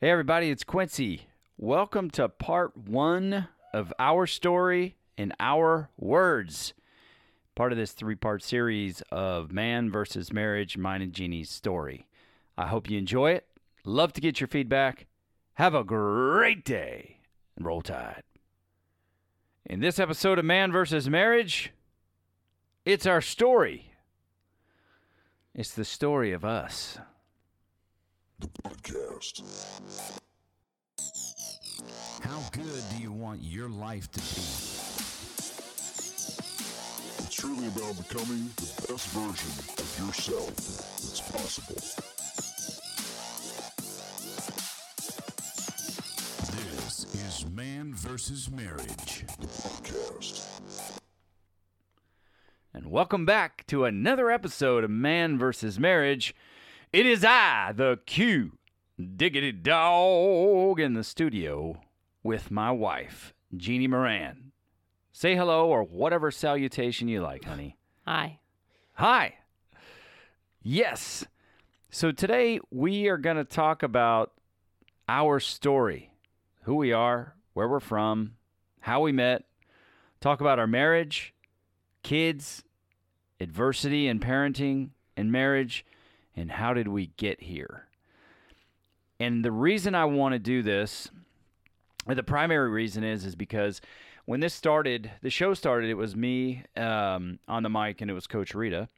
Hey, everybody, it's Quincy. Welcome to part one of our story in our words. Part of this three part series of Man versus Marriage, mine and Jeannie's story. I hope you enjoy it. Love to get your feedback. Have a great day and roll tide. In this episode of Man versus Marriage, it's our story. It's the story of us. Podcast. How good do you want your life to be? It's truly about becoming the best version of yourself that's possible. This is Man versus Marriage. The podcast. And welcome back to another episode of Man versus Marriage. It is I, the Q Diggity Dog, in the studio with my wife, Jeannie Moran. Say hello or whatever salutation you like, honey. Hi. Hi. Yes. So today we are going to talk about our story who we are, where we're from, how we met, talk about our marriage, kids, adversity and parenting and marriage, and how did we get here. And the reason I want to do this, the primary reason is, is because when this started, the show started, it was me um, on the mic and it was Coach Rita.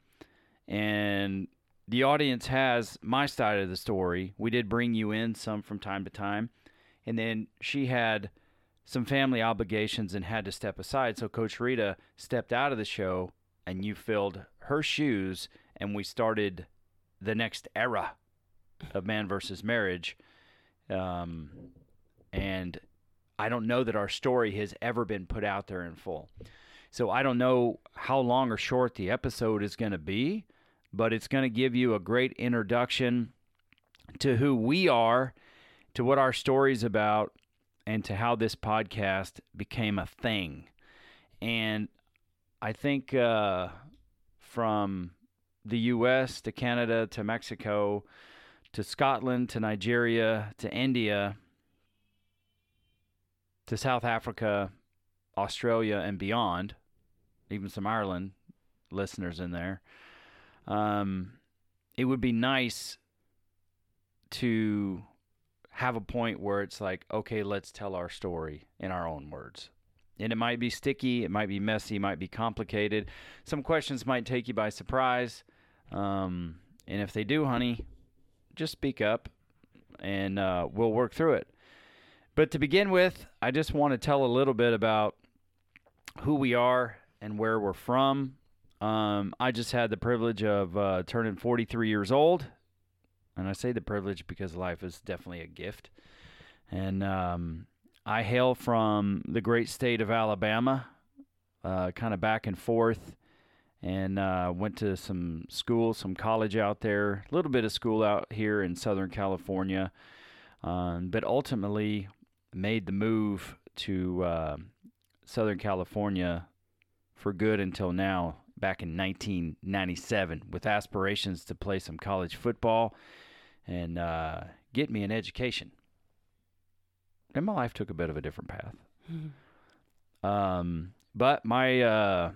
And the audience has my side of the story. We did bring you in some from time to time. And then she had some family obligations and had to step aside. So Coach Rita stepped out of the show and you filled her shoes and we started the next era of man versus marriage. Um, and I don't know that our story has ever been put out there in full. So I don't know how long or short the episode is going to be, but it's going to give you a great introduction to who we are, to what our story is about, and to how this podcast became a thing. And I think uh, from the U.S. to Canada to Mexico to Scotland to Nigeria to India to South Africa, Australia, and beyond, even some Ireland listeners in there. Um, it would be nice to have a point where it's like, okay, let's tell our story in our own words. And it might be sticky, it might be messy, it might be complicated. Some questions might take you by surprise. Um, and if they do, honey, just speak up and uh, we'll work through it. But to begin with, I just want to tell a little bit about who we are and where we're from. Um, I just had the privilege of uh, turning 43 years old. And I say the privilege because life is definitely a gift. And um, I hail from the great state of Alabama, uh, kind of back and forth, and uh, went to some school, some college out there, a little bit of school out here in Southern California, um, but ultimately made the move to uh, Southern California for good until now, back in 1997, with aspirations to play some college football and uh, get me an education. And my life took a bit of a different path. Um, but my uh,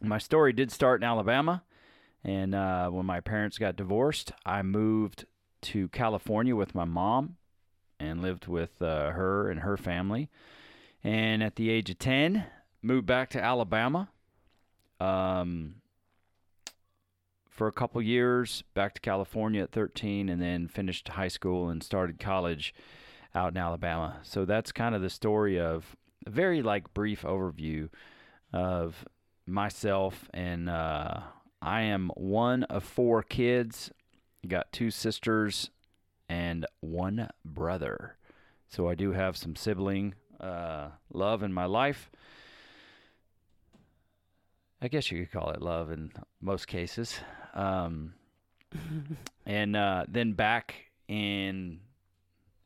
my story did start in Alabama, and uh, when my parents got divorced, I moved to California with my mom and lived with uh, her and her family. And at the age of ten, moved back to Alabama. Um, for a couple years, back to California at 13, and then finished high school and started college out in Alabama. So that's kind of the story of a very like brief overview of myself and uh, I am one of four kids. Got two sisters and one brother. So I do have some sibling uh, love in my life. I guess you could call it love in most cases. Um, and uh, then back in,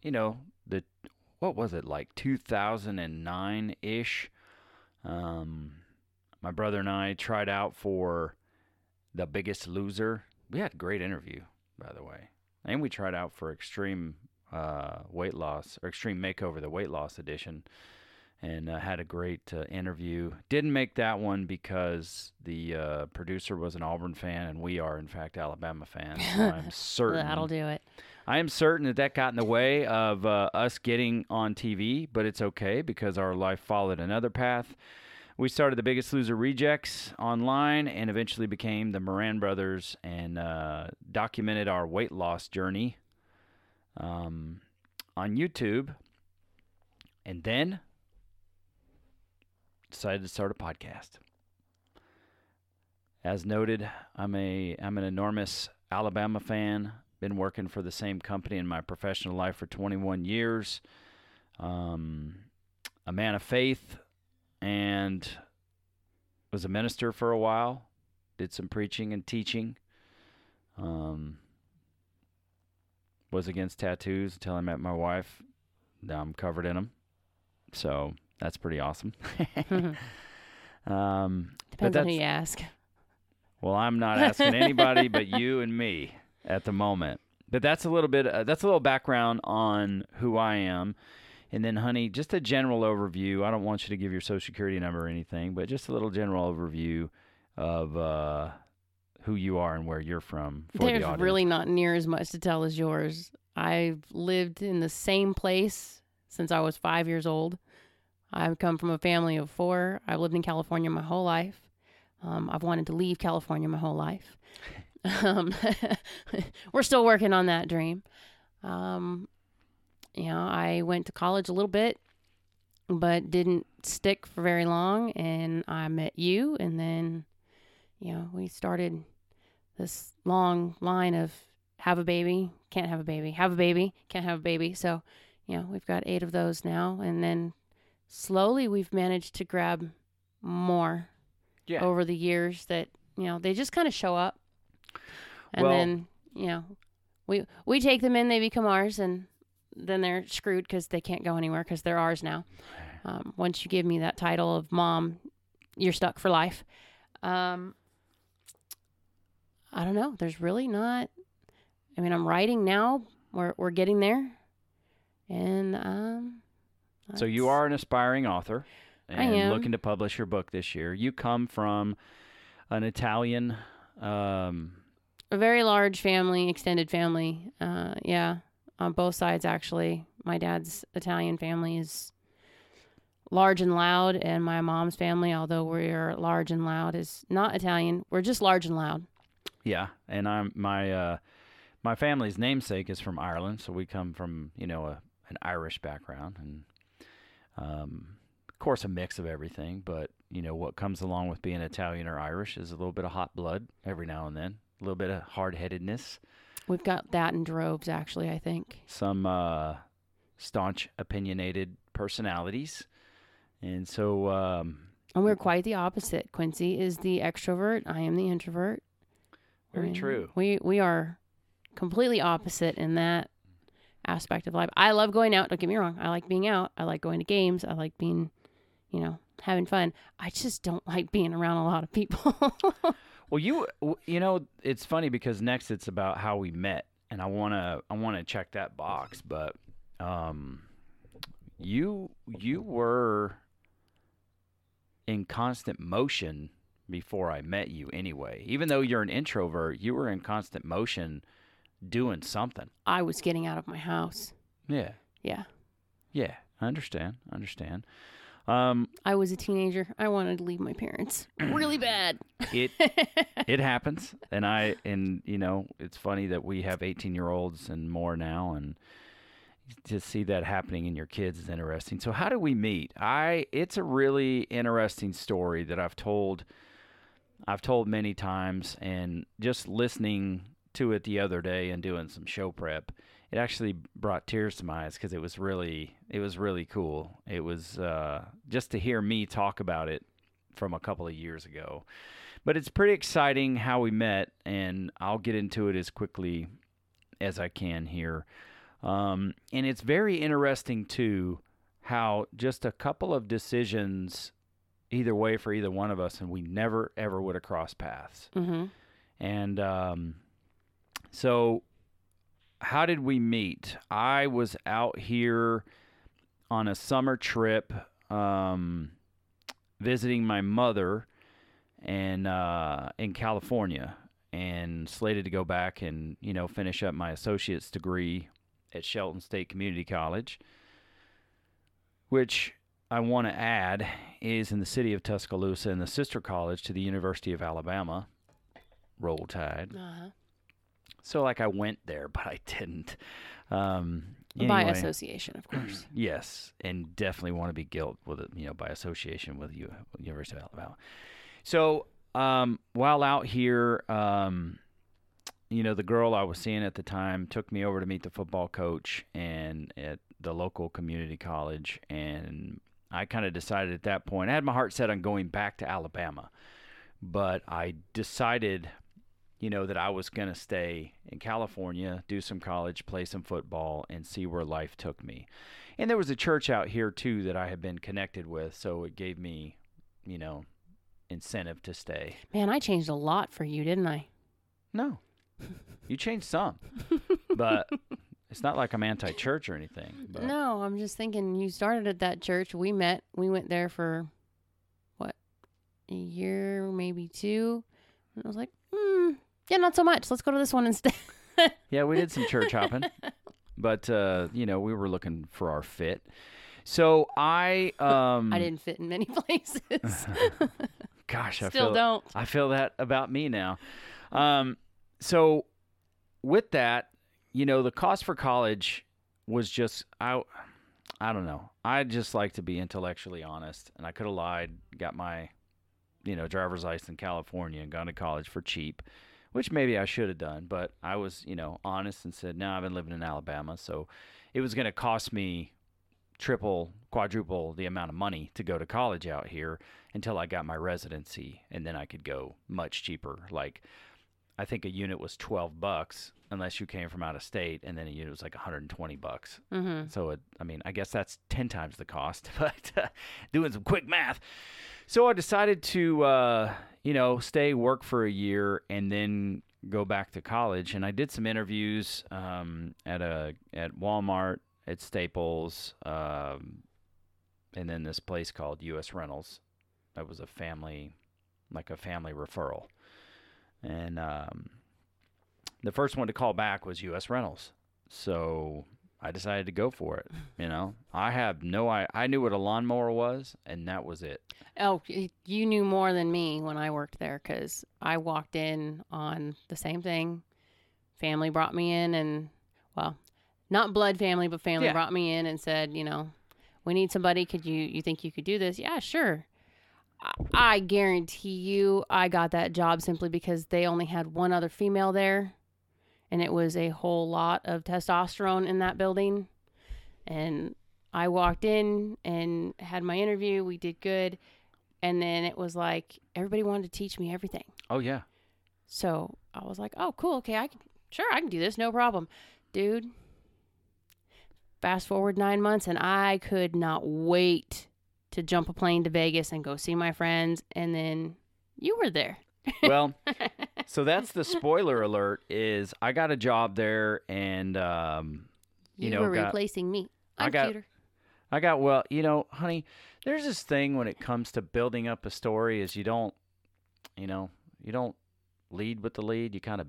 you know, the what was it like 2009 ish? Um, my brother and I tried out for The Biggest Loser. We had a great interview, by the way, and we tried out for Extreme uh, weight loss or Extreme Makeover, the weight loss edition, and uh, had a great uh, interview. Didn't make that one because the uh, producer was an Auburn fan, and we are in fact Alabama fans. So I'm certain That'll do it. I am certain that that got in the way of uh, us getting on TV, but it's okay because our life followed another path. We started the Biggest Loser Rejects online and eventually became the Moran Brothers and uh, documented our weight loss journey um, on YouTube. And then decided to start a podcast. As noted, I'm a I'm an enormous Alabama fan. Been working for the same company in my professional life for 21 years. Um, a man of faith, and was a minister for a while. Did some preaching and teaching. Um, was against tattoos until I met my wife. Now I'm covered in them, so that's pretty awesome. um, but Depends on who you ask. well, I'm not asking anybody but you and me at the moment. But that's a little bit. Uh, that's a little background on who I am, and then, honey, just a general overview. I don't want you to give your social security number or anything, but just a little general overview of uh, who you are and where you're from for There's the really not near as much to tell as yours. I've lived in the same place since I was five years old. I've come from a family of four. I've lived in California my whole life. Um, I've wanted to leave California my whole life. Um, we're still working on that dream. Um, you know, I went to college a little bit, but didn't stick for very long. And I met you, and then, you know, we started this long line of have a baby, can't have a baby, have a baby, can't have a baby. So, you know, we've got eight of those now. And then slowly we've managed to grab more Yeah. over the years that, you know, they just kind of show up. And Well- then, you know, we we take them in, they become ours, and then they're screwed because they can't go anywhere because they're ours now. Um, once you give me that title of mom, you're stuck for life. Um, I don't know. There's really not. I mean, I'm writing now. We're we're getting there, and um. So you are an aspiring author I and am. looking to publish your book this year. You come from an Italian. Um, a very large family, extended family. Uh, yeah, on both sides actually. My dad's Italian family is large and loud, and my mom's family, although we're large and loud, is not Italian. We're just large and loud. Yeah, and I'm my uh, my family's namesake is from Ireland, so we come from you know a, an Irish background, and um, of course a mix of everything. But you know what comes along with being Italian or Irish is a little bit of hot blood every now and then, a little bit of hard headedness, We've got that in droves, actually. I think. some uh, staunch, opinionated personalities, and so um, And we're quite the opposite. Quincy is the extrovert. I am the introvert. Very true. We we are completely opposite in that aspect of life. I love going out. Don't get me wrong. I like being out. I like going to games. I like being, you know, having fun. I just don't like being around a lot of people. Well, you you know it's funny because next it's about how we met, and I wanna I wanna check that box, but um, you you were in constant motion before I met you anyway. Even though you're an introvert, you were in constant motion, doing something. I was getting out of my house. Yeah, Yeah. yeah, I understand, I understand. Um, I was a teenager. I wanted to leave my parents really bad. it it happens and i and you know it's funny that we have 18 year olds and more now and to see that happening in your kids is interesting so how do we meet i it's a really interesting story that i've told i've told many times and just listening to it the other day and doing some show prep it actually brought tears to my eyes because it was really it was really cool it was uh, just to hear me talk about it from a couple of years ago but it's pretty exciting how we met, and I'll get into it as quickly as I can here. Um, and it's very interesting too how just a couple of decisions either way for either one of us, and we never ever would have crossed paths. hmm And um, so how did we meet? I was out here on a summer trip, um, visiting my mother, and uh, in California, and slated to go back and you know finish up my associate's degree at Shelton State Community College, which I want to add is in the city of Tuscaloosa and the sister college to the University of Alabama. Roll Tide. Uh-huh. So like I went there, but I didn't. Um, By association, of course. Yes, and definitely want to be guilt with it, you know, by association with you, University of Alabama. So um, while out here, um, you know, the girl I was seeing at the time took me over to meet the football coach and at the local community college, and I kind of decided at that point I had my heart set on going back to Alabama, but I decided you know, that I was going to stay in California, do some college, play some football, and see where life took me. And there was a church out here, too, that I had been connected with. So it gave me, you know, incentive to stay. Man, I changed a lot for you, didn't I? No, you changed some, but it's not like I'm anti church or anything. But No, I'm just thinking you started at that church. We met. We went there for what? A year, maybe two. And I was like, hmm, yeah, not so much. Let's go to this one instead. Yeah, we did some church hopping, but, uh, you know, we were looking for our fit. So I, um, I didn't fit in many places. Gosh, I Still feel don't. I feel that about me now. Um, so with that, you know, the cost for college was just I I don't know. I just like to be intellectually honest, and I could have lied, got my you know driver's license in California, and gone to college for cheap, which maybe I should have done. But I was you know honest and said, no, I've been living in Alabama, so it was going to cost me triple, quadruple the amount of money to go to college out here until I got my residency, and then I could go much cheaper. Like, I think a unit was twelve bucks unless you came from out of state, and then a unit was like 120 bucks. mm-hmm. So it, I mean, I guess that's ten times the cost. But uh, doing some quick math, so I decided to, uh, you know, stay work for a year and then go back to college. And I did some interviews um, at a at Walmart, at Staples, um, and then this place called U.S. Rentals. That was a family, like a family referral, and um, the first one to call back was U.S. Rentals. So I decided to go for it. You know, I have no I I knew what a lawnmower was, and that was it. Oh, you knew more than me when I worked there because I walked in on the same thing. Family brought me in, and well, not blood family, but family Yeah. brought me in and said, you know, we need somebody. Could you you think you could do this? Yeah, sure. I, guarantee you, I got that job simply because they only had one other female there, and it was a whole lot of testosterone in that building, and I walked in and had my interview. We did good. And then it was like everybody wanted to teach me everything. Oh yeah, So I was like, oh, cool. Okay. I can, sure, I can do this. No problem. Dude, fast forward nine months, and I could not wait to jump a plane to Vegas and go see my friends. And then you were there. well, so that's the spoiler alert. Is I got a job there, and um, You, You know, were got- replacing me. I I'm got- cuter. I got well, you know, honey, there's this thing when it comes to building up a story is you don't you know, you don't lead with the lead, you kind of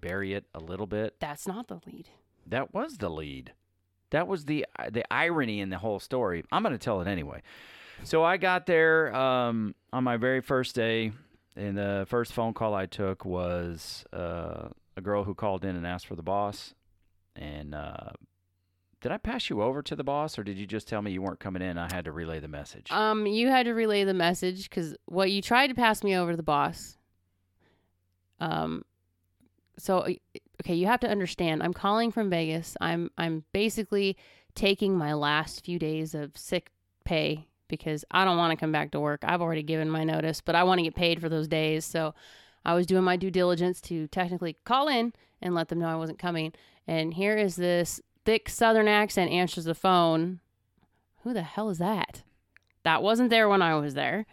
bury it a little bit. That's not the lead. That was the lead. That was the the irony in the whole story. I'm going to tell it anyway. So I got there um, on my very first day, and the first phone call I took was uh, a girl who called in and asked for the boss. And uh, did I pass you over to the boss, or did you just tell me you weren't coming in? I had to relay the message. Um, you had to relay the message because what you tried to pass me over to the boss. Um, so uh, okay, you have to understand. I'm calling from Vegas. I'm I'm basically taking my last few days of sick pay because I don't want to come back to work. I've already given my notice, but I want to get paid for those days. So I was doing my due diligence to technically call in and let them know I wasn't coming. And here is this thick Southern accent answers the phone. Who the hell is that? That wasn't there when I was there.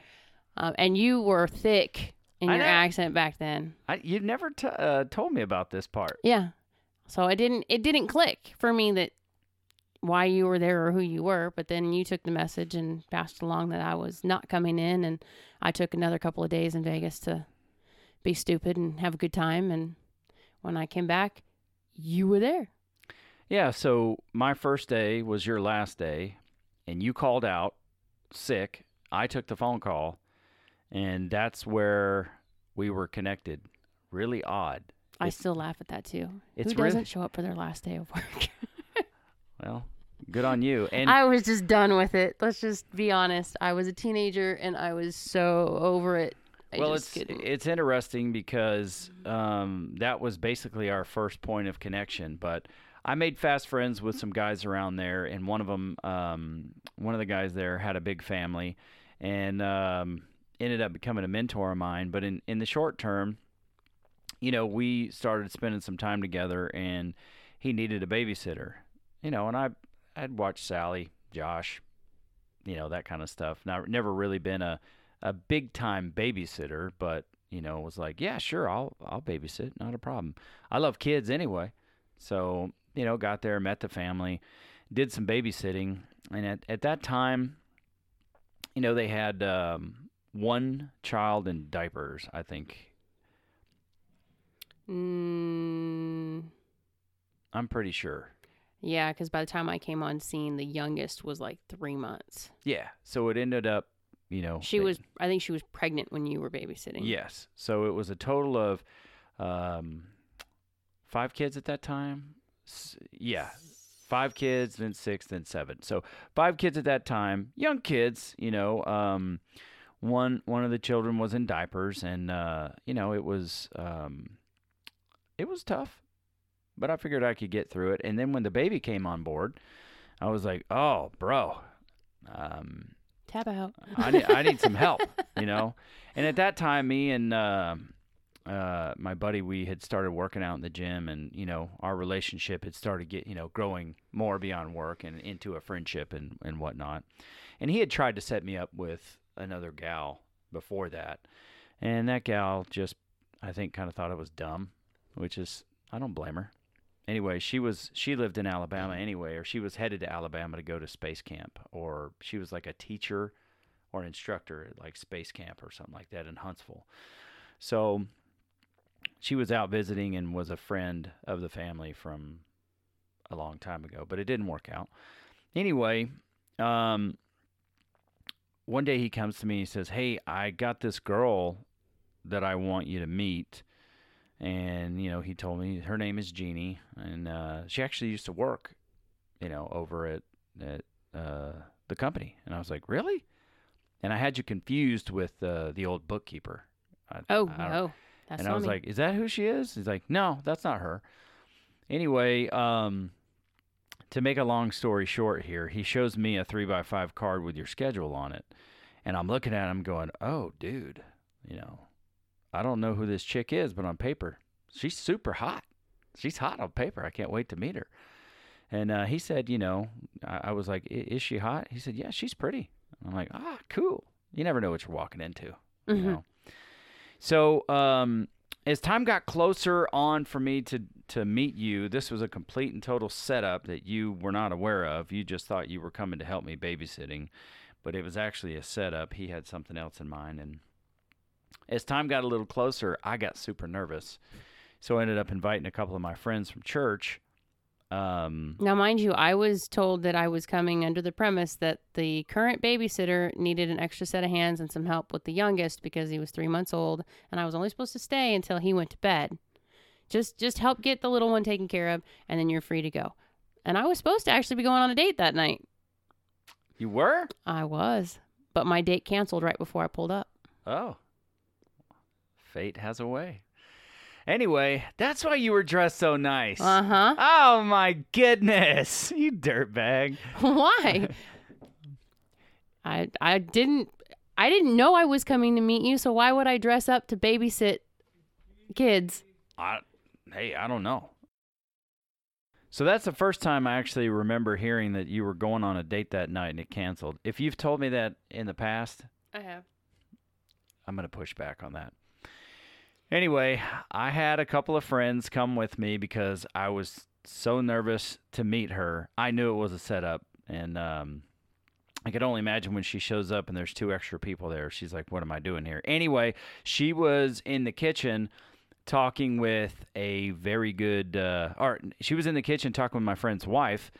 Um, and you were thick in I your know. accent back then. I, you never t- uh, told me about this part. Yeah. So I didn't it didn't click for me that why you were there or who you were, but then you took the message and passed along that I was not coming in and I took another couple of days in Vegas to be stupid and have a good time and when I came back, you were there. Yeah, so my first day was your last day, and you called out sick. I took the phone call, and that's where we were connected. Really odd. I It's- still laugh at that too. it's Who doesn't really- show up for their last day of work? Well, good on you. And I was just done with it. Let's just be honest. I was a teenager and I was so over it. I well, it's couldn't. it's interesting because um, that was basically our first point of connection. But I made fast friends with some guys around there, and one of them, um, one of the guys there, had a big family, and um, ended up becoming a mentor of mine. But in in the short term, you know, we started spending some time together, and he needed a babysitter. You know, and I I'd watched Sally, Josh, you know, that kind of stuff. Now, never really been a a big time babysitter, but you know, was like, yeah, sure, I'll I'll babysit, not a problem. I love kids anyway, so you know, got there, met the family, did some babysitting, and at at that time, you know, they had um, one child in diapers, I think. Mm, I'm pretty sure. yeah, because by the time I came on scene, the youngest was like three months. Yeah, so it ended up, you know, She was, I think she was pregnant when you were babysitting. Yes. So it was a total of um, five kids at that time. S- yeah, five kids, then six, then seven. So five kids at that time, young kids. You know, um, one one of the children was in diapers, and uh, you know it was um, it was tough, but I figured I could get through it. And then when the baby came on board, I was like, oh, bro. Um, Tap out. I need, I need some help, you know. And at that time, me and uh, uh, my buddy, we had started working out in the gym, and you know, our relationship had started get you know growing more beyond work and into a friendship and and whatnot. And he had tried to set me up with another gal before that, and that gal just, I think, kind of thought it was dumb, which is I don't blame her. Anyway, she was she lived in Alabama anyway, or she was headed to Alabama to go to space camp, or she was like a teacher or an instructor at like space camp or something like that in Huntsville. So she was out visiting and was a friend of the family from a long time ago, but it didn't work out. Anyway, um, one day he comes to me and he says, "Hey, I got this girl that I want you to meet." And you know, he told me her name is Jeannie, and uh, she actually used to work, you know, over at at uh, the company. And I was like, "Really?" And I had you confused with uh, the old bookkeeper. I, Oh, I no. That's and I was me. like, "Is that who she is?" He's like, "No, that's not her." Anyway, um, to make a long story short, here he shows me a three by five card with your schedule on it, and I'm looking at him going, "Oh, dude, you know, I don't know who this chick is, but on paper, she's super hot. She's hot on paper. I can't wait to meet her." And uh, he said, "You know," I, I was like, "I- "Is she hot?" He said, "Yeah, she's pretty." I'm like, "Ah, cool." You never know what you're walking into, you Mhm. know. So um, as time got closer on for me to to meet you, this was a complete and total setup that you were not aware of. You just thought you were coming to help me babysitting, but it was actually a setup. He had something else in mind, and as time got a little closer, I got super nervous. So I ended up inviting a couple of my friends from church. Um, Now, mind you, I was told that I was coming under the premise that the current babysitter needed an extra set of hands and some help with the youngest because he was three months old, and I was only supposed to stay until he went to bed. Just, just help get the little one taken care of, and then you're free to go. And I was supposed to actually be going on a date that night. you were? I was, but my date canceled right before I pulled up. Oh. Fate has a way. Anyway, that's why you were dressed so nice. Uh huh. Oh my goodness, you dirtbag. Why? I I didn't I didn't know I was coming to meet you, so why would I dress up to babysit kids? I, hey, I don't know. So that's the first time I actually remember hearing that you were going on a date that night and it canceled. If you've told me that in the past, I have. I'm going to push back on that. Anyway, I had a couple of friends come with me because I was so nervous to meet her. I knew it was a setup, and um, I could only imagine when she shows up and there's two extra people there. She's like, "What am I doing here?" Anyway, she was in the kitchen talking with a very good, uh, or she was in the kitchen talking with my friend's wife.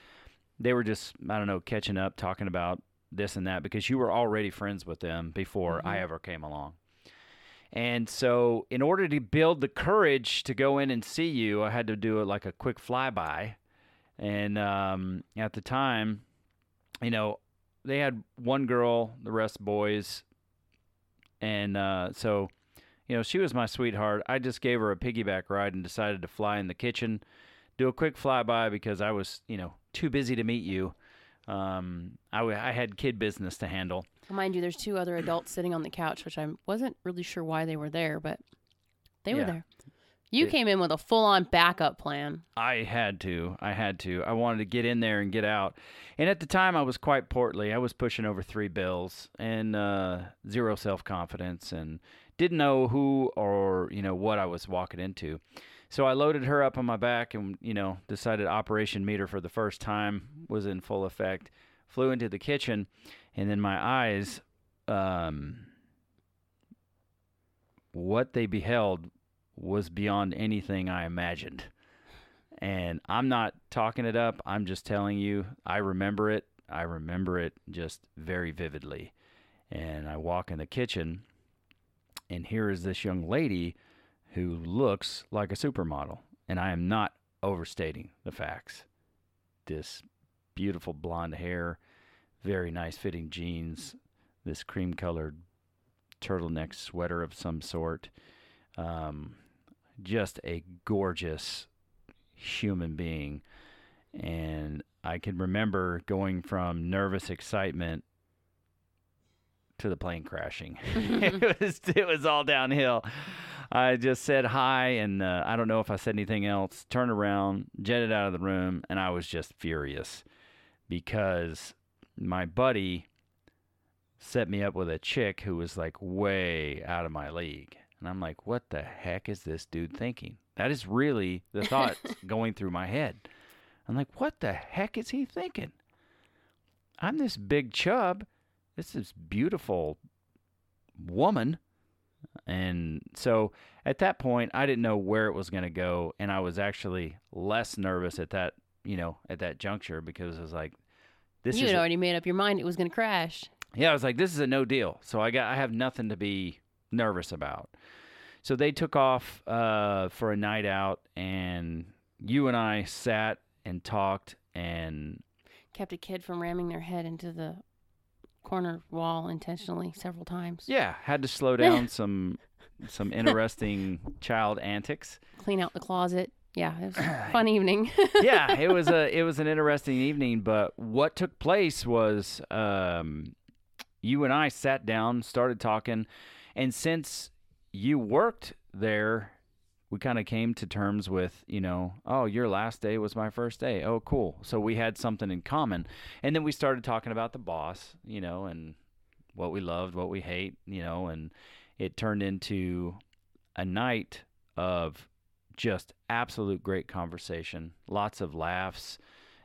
They were just, I don't know, catching up, talking about this and that because you were already friends with them before I ever came along. And so, in order to build the courage to go in and see you, I had to do it like a quick flyby. And um, at the time, you know, they had one girl, the rest boys. And uh, so, you know, she was my sweetheart. I just gave her a piggyback ride and decided to fly in the kitchen, do a quick flyby because I was, you know, too busy to meet you. Um, I, w- I had kid business to handle. Mind you, there's two other adults sitting on the couch, which I wasn't really sure why they were there, but they were there. You It- came in with a full on backup plan. I had to. I had to. I wanted to get in there and get out. And at the time, I was quite portly. I was pushing over three bills and uh, zero self confidence, and didn't know who or you know what I was walking into. So I loaded her up on my back, and you know decided Operation Meter for the first time was in full effect. Flew into the kitchen, and then my eyes, um, what they beheld was beyond anything I imagined. And I'm not talking it up. I'm just telling you, I remember it. I remember it just very vividly. And I walk in the kitchen, and here is this young lady who looks like a supermodel. And I am not overstating the facts. This beautiful blonde hair, very nice fitting jeans, this cream colored turtleneck sweater of some sort. Um, just a gorgeous human being. And I can remember going from nervous excitement to the plane crashing. it was it was all downhill. I just said hi, and uh, I don't know if I said anything else. Turned around, jetted out of the room, and I was just furious because my buddy set me up with a chick who was like way out of my league. And I'm like, what the heck is this dude thinking? That is really the thought going through my head. I'm like, what the heck is he thinking? I'm this big chub. This is beautiful woman. And so at that point, I didn't know where it was going to go. And I was actually less nervous at that, you know, at that juncture because I was like, this you had a- already made up your mind it was going to crash. yeah, I was like, this is a no deal. So I got I have nothing to be nervous about. So they took off uh, for a night out, and you and I sat and talked, and Kept a kid from ramming their head into the corner wall intentionally several times. yeah, had to slow down some some interesting child antics. Clean out the closet. Yeah, it was a fun evening. yeah, it was a it was an interesting evening. But what took place was um, you and I sat down, started talking, and since you worked there, we kind of came to terms with you know, oh, your last day was my first day. Oh, cool. So we had something in common, and then we started talking about the boss, you know, and what we loved, what we hate, you know, and it turned into a night of just absolute great conversation, lots of laughs,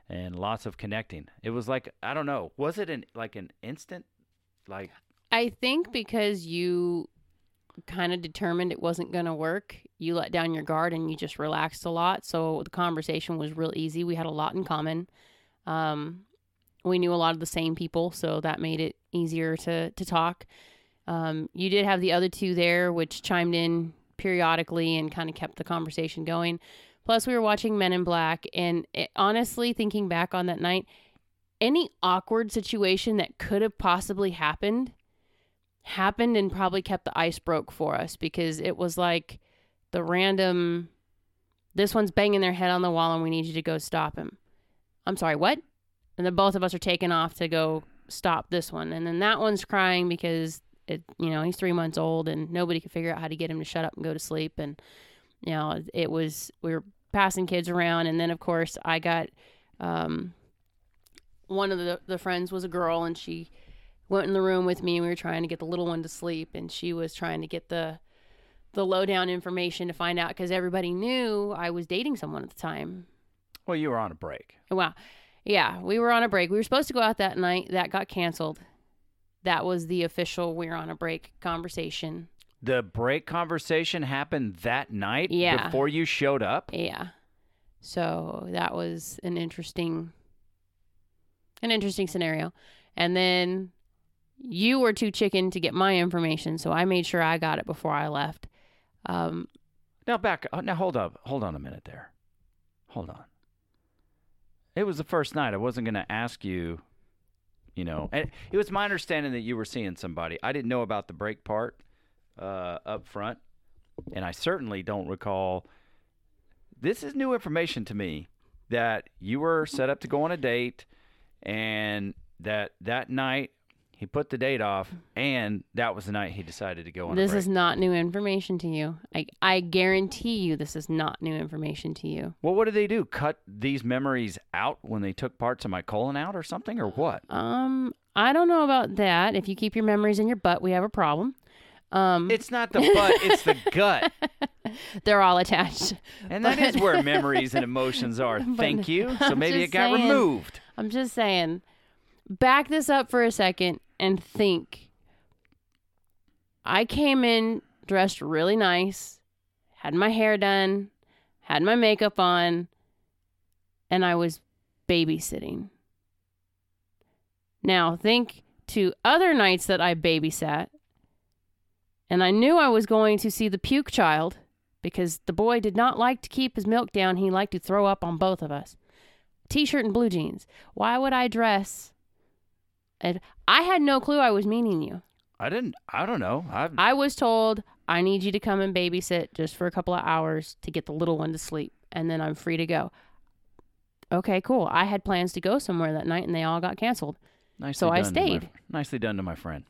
and lots of connecting. It was like I don't know, was it an like an instant, like I think because you kind of determined it wasn't going to work, you let down your guard and you just relaxed a lot. So the conversation was real easy. We had a lot in common. Um, we knew a lot of the same people, so that made it easier to to talk. Um, you did have the other two there, which chimed in periodically and kind of kept the conversation going. Plus, we were watching Men in Black, and it, honestly, thinking back on that night, any awkward situation that could have possibly happened happened and probably kept the ice broke for us because it was like the random this one's banging their head on the wall and we need you to go stop him. I'm sorry, what? And then both of us are taking off to go stop this one. And then that one's crying because it you know, he's 3 months old and nobody could figure out how to get him to shut up and go to sleep and you know, it was we were passing kids around and then of course I got um one of the the friends was a girl and she went in the room with me and we were trying to get the little one to sleep and she was trying to get the the lowdown information to find out because everybody knew I was dating someone at the time. Well, you were on a break. Oh, wow. Yeah, we were on a break. We were supposed to go out that night. That got canceled. That was the official we're on a break conversation. The break conversation happened that night Yeah. before you showed up. Yeah. So that was an interesting an interesting scenario. And then you were too chicken to get my information, so I made sure I got it before I left. Um, Now back. uh, Now hold up. Hold on a minute there. Hold on. It was the first night. I wasn't going to ask you. You know, and it was my understanding that you were seeing somebody. I didn't know about the break part uh, up front, and I certainly don't recall. This is new information to me that you were set up to go on a date, and that that night he put the date off, and that was the night he decided to go on. this is not new information to you. I I guarantee you this is not new information to you. Well, what did they do? Cut these memories out when they took parts of my colon out or something, or what? Um, I don't know about that. If you keep your memories in your butt, we have a problem. Um, It's not the butt, it's the gut. they're all attached. And that is But- where memories and emotions are. Thank you. So maybe it got saying. removed. I'm just saying, back this up for a second and think. I came in dressed really nice, had my hair done, had my makeup on, and I was babysitting. Now, think to other nights that I babysat, and I knew I was going to see the puke child because the boy did not like to keep his milk down. He liked to throw up on both of us t-shirt and blue jeans. Why would I dress? And I had no clue I was meeting you. I didn't, I don't know. I, I was told I need you to come and babysit just for a couple of hours to get the little one to sleep, and then I'm free to go. Okay, cool. I had plans to go somewhere that night, and they all got canceled. nicely so I to my- stayed. nicely done to my friend.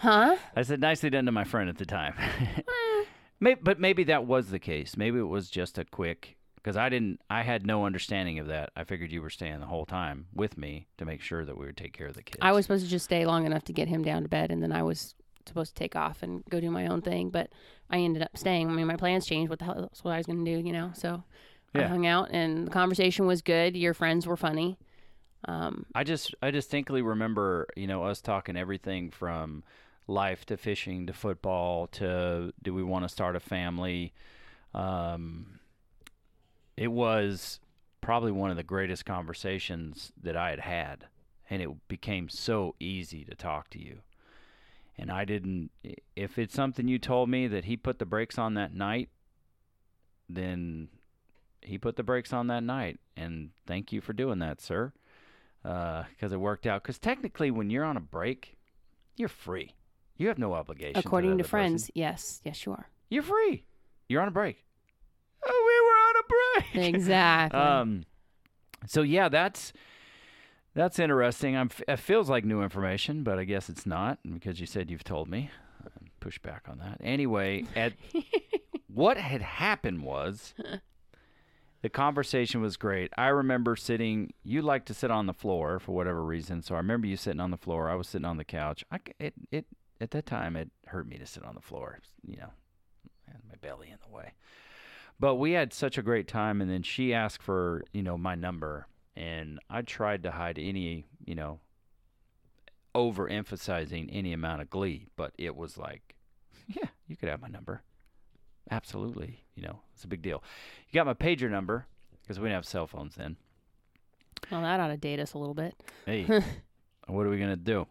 Huh? I said nicely done to my friend at the time. Maybe, but maybe that was the case. Maybe it was just a quick because I didn't. I had no understanding of that. I figured you were staying the whole time with me to make sure that we would take care of the kids. I was supposed to just stay long enough to get him down to bed, and then I was supposed to take off and go do my own thing. But I ended up staying. I mean, my plans changed. What the hell? That's what I was going to do, you know. So I hung out, and the conversation was good. Your friends were funny. Um, I just I distinctly remember, you know, us talking everything from life to fishing to football to do we want to start a family. Um, it was probably one of the greatest conversations that I had had, and it became so easy to talk to you. And I didn't. If it's something you told me that he put the brakes on that night, then he put the brakes on that night, and thank you for doing that, sir uh, because it worked out. Because technically, when you're on a break, you're free. You have no obligation. according to, to friends, person. yes, yes, you are. you're free. You're on a break. Oh, we were on a break. Exactly. um. So yeah, that's that's interesting. I'm. It feels like new information, but I guess it's not because you said you've told me. Push back on that. Anyway, at what had happened was the conversation was great. I remember sitting. You like to sit on the floor for whatever reason, so I remember you sitting on the floor. I was sitting on the couch. I it it at that time it hurt me to sit on the floor. You know, had my belly in the way. But we had such a great time, and then she asked for you know my number, and I tried to hide any you know overemphasizing any amount of glee, but it was like, yeah, you could have my number. Absolutely, you know, it's a big deal. You got my pager number because we didn't have cell phones then. well, that ought to date us a little bit. Hey, what are we gonna do?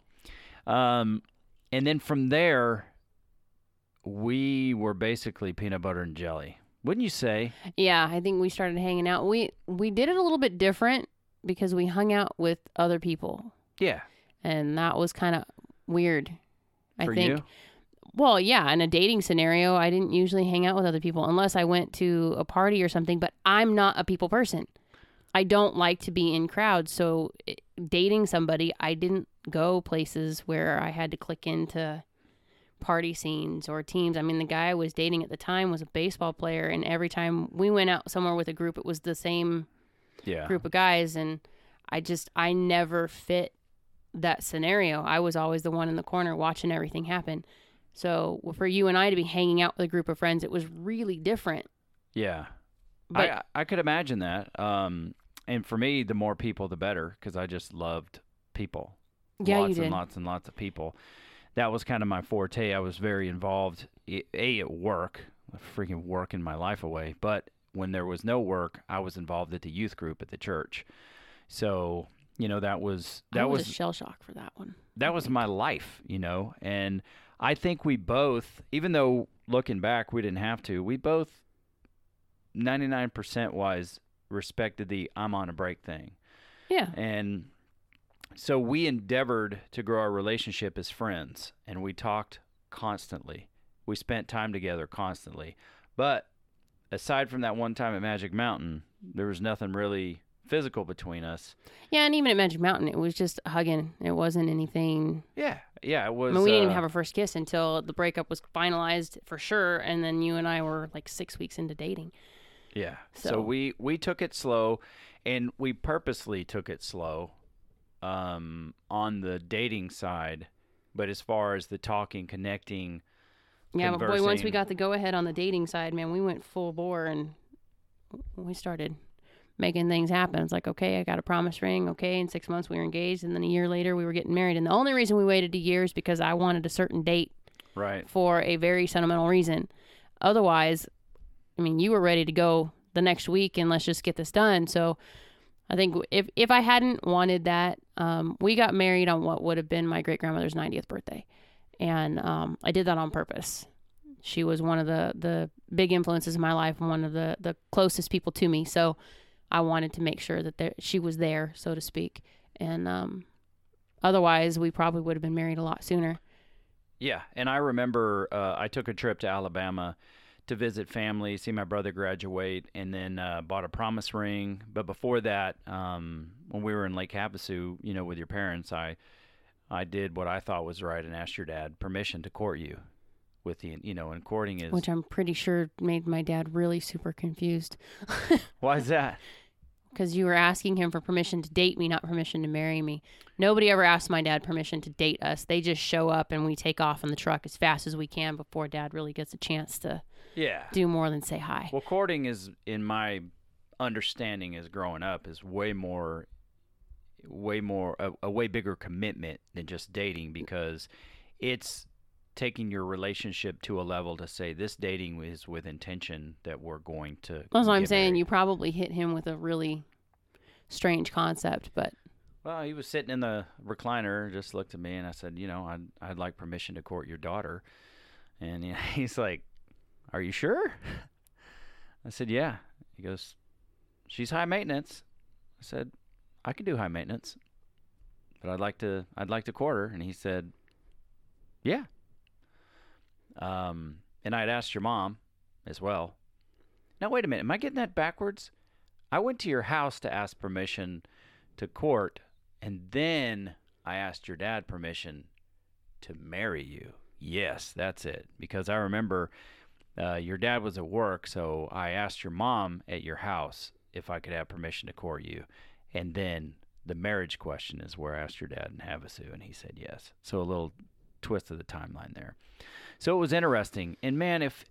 Um, and then from there, we were basically peanut butter and jelly. Wouldn't you say? Yeah, I think we started hanging out. We we did it a little bit different because we hung out with other people, Yeah. and that was kind of weird. I For think. you? Well, yeah, in a dating scenario, I didn't usually hang out with other people unless I went to a party or something, but I'm not a people person. I don't like to be in crowds, so eh, dating somebody, I didn't go places where I had to click into party scenes or teams. I mean, the guy I was dating at the time was a baseball player, and every time we went out somewhere with a group, it was the same Yeah. group of guys and I just I never fit that scenario. I was always the one in the corner watching everything happen. So for you and I to be hanging out with a group of friends, it was really different. Yeah. But I I could imagine that. Um, and for me, the more people, the better, because I just loved people. yeah, lots you did. and lots and lots of people. That was kind of my forte. I was very involved, A, at work, freaking working my life away. But when there was no work, I was involved at the youth group at the church. So you know that was that I was, was a shell shock for that one. that was my life, you know. And I think we both, even though looking back we didn't have to, we both 99% wise respected the I'm on a break thing. Yeah. And so we endeavored to grow our relationship as friends and we talked constantly. We spent time together constantly. But aside from that one time at Magic Mountain, there was nothing really physical between us. Yeah, and even at Magic Mountain, it was just hugging. It wasn't anything. Yeah. Yeah, it was. I mean, we didn't uh, even have our first kiss until the breakup was finalized for sure, and then you and I were like six weeks into dating. Yeah. So, So- we we took it slow, and we purposely took it slow, um, on the dating side. But as far as the talking, connecting, Yeah, but boy, once we got the go ahead on the dating side, man, we went full bore and we started making things happen. It's like, okay, I got a promise ring. Okay, in six months we were engaged, and then a year later we were getting married. And the only reason we waited a year is because I wanted a certain date right? for a very sentimental reason. Otherwise, I mean, you were ready to go the next week and let's just get this done. So I think if if I hadn't wanted that, um, we got married on what would have been my great grandmother's 90th birthday, and um, I did that on purpose. She was one of the the big influences in my life and one of the the closest people to me. So I wanted to make sure that there, she was there, so to speak. And um, otherwise, we probably would have been married a lot sooner. Yeah, and I remember uh, I took a trip to Alabama to visit family, see my brother graduate, and then uh, bought a promise ring. But before that, um, when we were in Lake Havasu, you know, with your parents, I I did what I thought was right and asked your dad permission to court you. With the, you know, and courting is which I'm pretty sure made my dad really super confused why is that? because you were asking him for permission to date me, not permission to marry me. Nobody ever asked my dad permission to date us. They just show up and we take off in the truck as fast as we can before dad really gets a chance to Yeah. do more than say hi. Well, courting is, in my understanding, as growing up, is way more, way more, a, a way bigger commitment than just dating because it's taking your relationship to a level to say this dating is with intention that we're going to. That's what I'm saying. married. You probably hit him with a really strange concept, but Well, he was sitting in the recliner, just looked at me, and I said, you know, I'd I'd like permission to court your daughter, and you know, he's like, "Are you sure?" I said, "Yeah." He goes, "She's high maintenance." I said, "I can do high maintenance, but I'd like to I'd like to court her," and he said, "Yeah." Um, and I had asked your mom as well. Now wait a minute, am I getting that backwards? I went to your house to ask permission to court, and then I asked your dad permission to marry you. Yes, that's it. Because I remember uh, your dad was at work, so I asked your mom at your house if I could have permission to court you. And then the marriage question is where I asked your dad in Havasu, and he said yes. So a little twist of the timeline there. So it was interesting. And man, if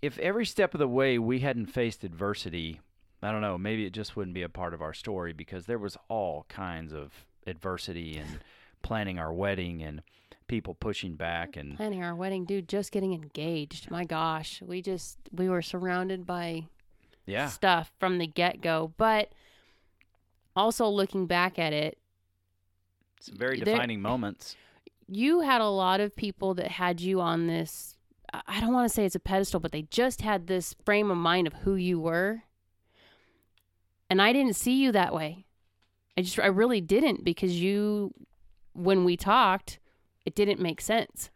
if every step of the way we hadn't faced adversity, I don't know, maybe it just wouldn't be a part of our story because there was all kinds of adversity and planning our wedding and people pushing back and planning our wedding, dude, just getting engaged. My gosh, we just we were surrounded by yeah. stuff from the get go. But also looking back at it, Some very There- defining moments. you had a lot of people that had you on this. I don't want to say it's a pedestal, but they just had this frame of mind of who you were. And I didn't see you that way. I just, I really didn't because you, when we talked, it didn't make sense.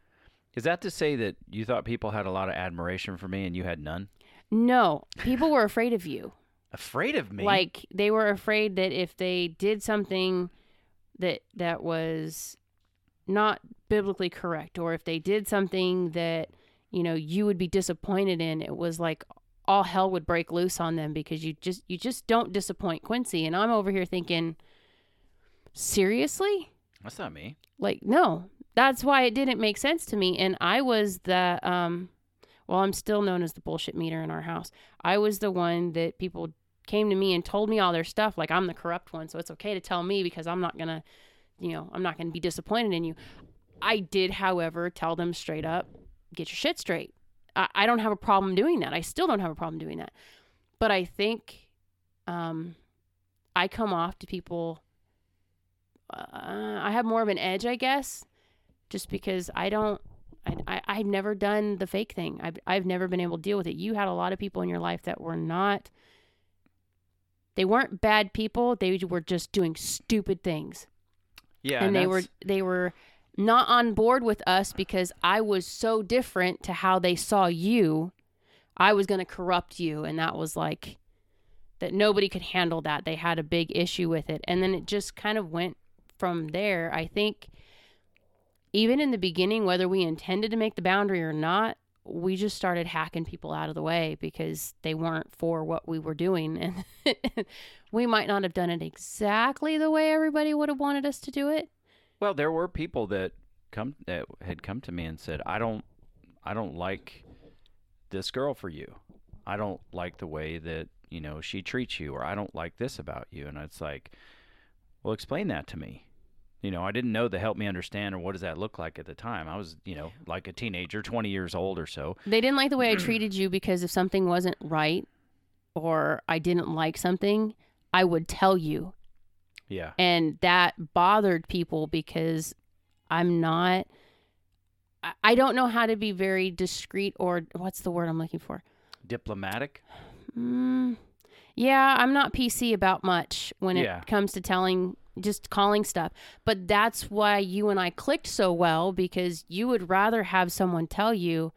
Is that to say that you thought people had a lot of admiration for me and you had none? No, people were afraid of you. Afraid of me? Like they were afraid that if they did something that that was not biblically correct or if they did something that you know you would be disappointed in, it was like all hell would break loose on them because you just you just don't disappoint Quincy and I'm over here thinking seriously? that's not me. Like no, that's why it didn't make sense to me. And I was the, um, well, I'm still known as the bullshit meter in our house. I was the one that people came to me and told me all their stuff. Like I'm the corrupt one, so it's okay to tell me because I'm not gonna, you know, I'm not gonna be disappointed in you. I did, however, tell them straight up, get your shit straight. I, I don't have a problem doing that. I still don't have a problem doing that. But I think, um, I come off to people. Uh, I have more of an edge, I guess, just because I don't. I, I I've never done the fake thing. I've I've never been able to deal with it. You had a lot of people in your life that were not. They weren't bad people. They were just doing stupid things, Yeah, and they were they were not on board with us because I was so different to how they saw you. I was going to corrupt you, and that was like that nobody could handle that. They had a big issue with it. And then it just kind of went from there. I think even in the beginning, whether we intended to make the boundary or not, we just started hacking people out of the way because they weren't for what we were doing. And we might not have done it exactly the way everybody would have wanted us to do it. Well, there were people that come that had come to me and said, "I don't, I don't like this girl for you. I don't like the way that you know she treats you, or I don't like this about you." And it's like, well, explain that to me. You know, I didn't know the help me understand or what does that look like at the time. I was, you know, like a teenager, 20 years old or so. They didn't like the way I treated you because if something wasn't right or I didn't like something, I would tell you. Yeah. and that bothered people because I'm not. I- don't know how to be very discreet or what's the word I'm looking for. Diplomatic. Mm, yeah, I'm not PC about much when it Yeah. comes to telling, just calling stuff. But that's why you and I clicked so well because you would rather have someone tell you,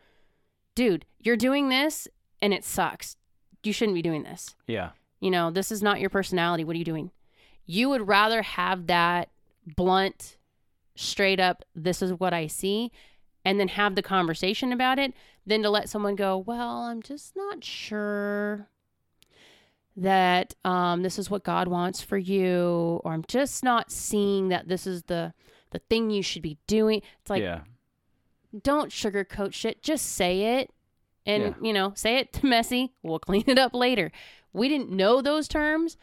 dude, you're doing this and it sucks. You shouldn't be doing this. Yeah. You know, this is not your personality. What are you doing? You would rather have that blunt, straight up, this is what I see, and then have the conversation about it than to let someone go, well, I'm just not sure that um, this is what God wants for you, or I'm just not seeing that this is the the thing you should be doing. It's like, yeah. don't sugarcoat shit. Just say it. And, Yeah. you know, say it to Messy. We'll clean it up later. We didn't know those terms,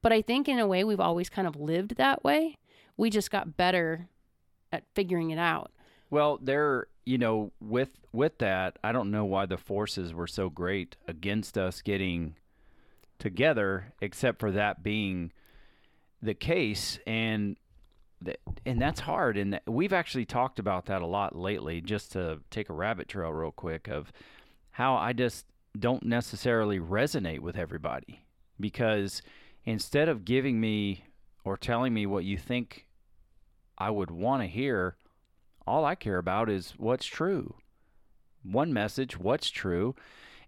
but I think in a way we've always kind of lived that way. We just got better at figuring it out. Well, there, you know, with with that, I don't know why the forces were so great against us getting together, except for that being the case, and th- and that's hard. And that- we've actually talked about that a lot lately. Just to take a rabbit trail real quick of how I just don't necessarily resonate with everybody because instead of giving me or telling me what you think I would want to hear all I care about is what's true. One message, what's true.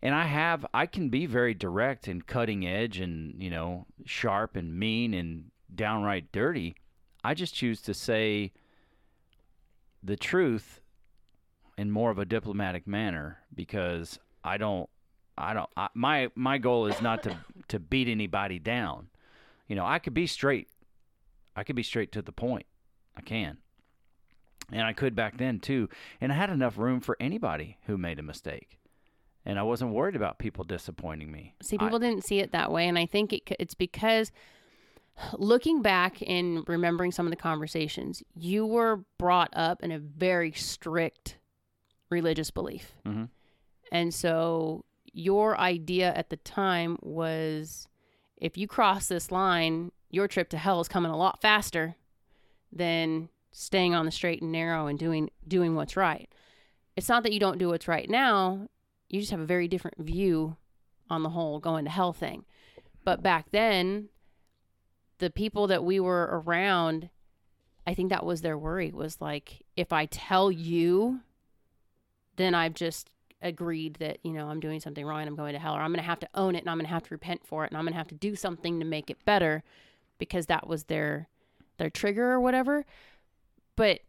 And I have I can be very direct and cutting edge and, you know, sharp and mean and downright dirty. I just choose to say the truth in more of a diplomatic manner because I don't I don't I, my my goal is not to to beat anybody down. You know, I could be straight. I could be straight to the point. I can. And I could back then too. And I had enough room for anybody who made a mistake. And I wasn't worried about people disappointing me. See, I- people didn't see it that way. And I think it, it's because looking back and remembering some of the conversations, you were brought up in a very strict religious belief. Mhm. And so your idea at the time was if you cross this line, your trip to hell is coming a lot faster than staying on the straight and narrow and doing doing what's right. It's not that you don't do what's right now, you just have a very different view on the whole going to hell thing. But back then, the people that we were around, I think that was their worry was like, if I tell you, then I've just agreed that, you know, I'm doing something wrong and I'm going to hell, or I'm going to have to own it and I'm going to have to repent for it and I'm going to have to do something to make it better because that was their their trigger or whatever. But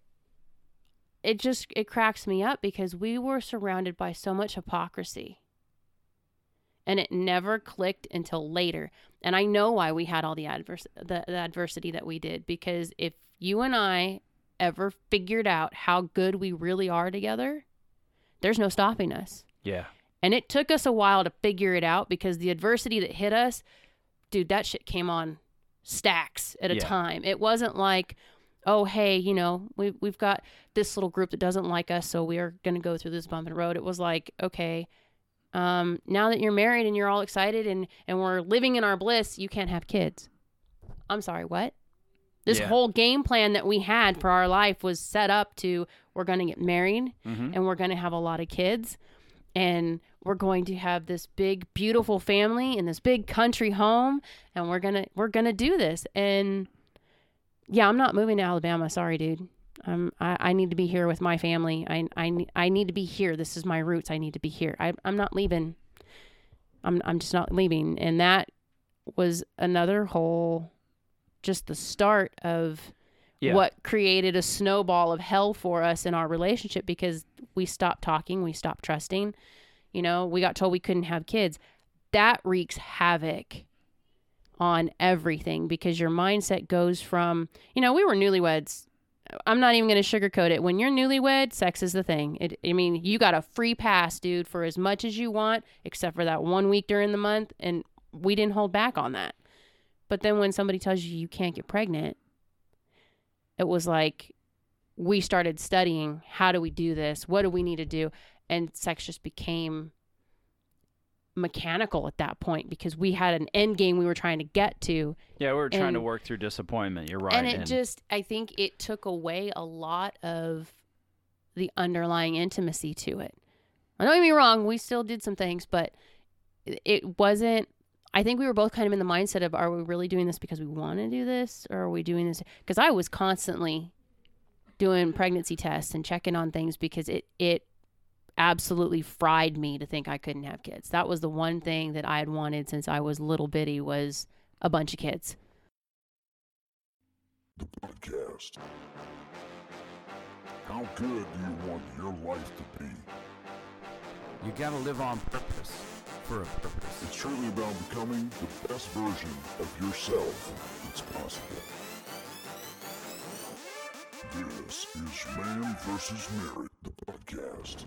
it just it cracks me up because we were surrounded by so much hypocrisy and it never clicked until later and i know why we had all the adverse the, the adversity that we did because if you and i ever figured out how good we really are together, there's no stopping us. Yeah. And it took us a while to figure it out because the adversity that hit us, dude, that shit came on stacks at a Yeah. time. It wasn't like, oh, hey, you know, we, we've got this little group that doesn't like us, so we are going to go through this bump in the road. It was like, okay, um, now that you're married and you're all excited and, and we're living in our bliss, you can't have kids. I'm sorry, what? This Yeah. whole game plan that we had for our life was set up to we're going to get married Mm-hmm. and we're going to have a lot of kids and we're going to have this big beautiful family in this big country home and we're going to we're going to do this and yeah i'm not moving to alabama. Sorry dude. Um, I, I need to be here with my family. I, I, I need to be here. This is my roots. I need to be here. I, i'm not leaving. I'm, I'm just not leaving. And that was another whole just the start of Yeah. what created a snowball of hell for us in our relationship because we stopped talking, we stopped trusting. You know, we got told we couldn't have kids. That wreaks havoc on everything because your mindset goes from, you know, we were newlyweds. I'm not even going to sugarcoat it. When you're newlywed, sex is the thing. It, I mean, you got a free pass, dude, for as much as you want, except for that one week during the month. And we didn't hold back on that. But then when somebody tells you you can't get pregnant, it was like we started studying how do we do this? What do we need to do? And sex just became mechanical at that point because we had an end game we were trying to get to. Yeah, we were trying to work through disappointment. You're right. and it just, I think it took away a lot of the underlying intimacy to it. Now, Don't get me wrong, we still did some things, but it wasn't. I think we were both kind of in the mindset of, are we really doing this because we want to do this, or are we doing this? Because I was constantly doing pregnancy tests and checking on things because it it absolutely fried me to think I couldn't have kids. That was the one thing that I had wanted since I was little bitty was a bunch of kids. The podcast. How good do you want your life to be? You gotta live on purpose for a purpose. It's truly about becoming the best version of yourself that's possible. This is Man vs. Married, the podcast.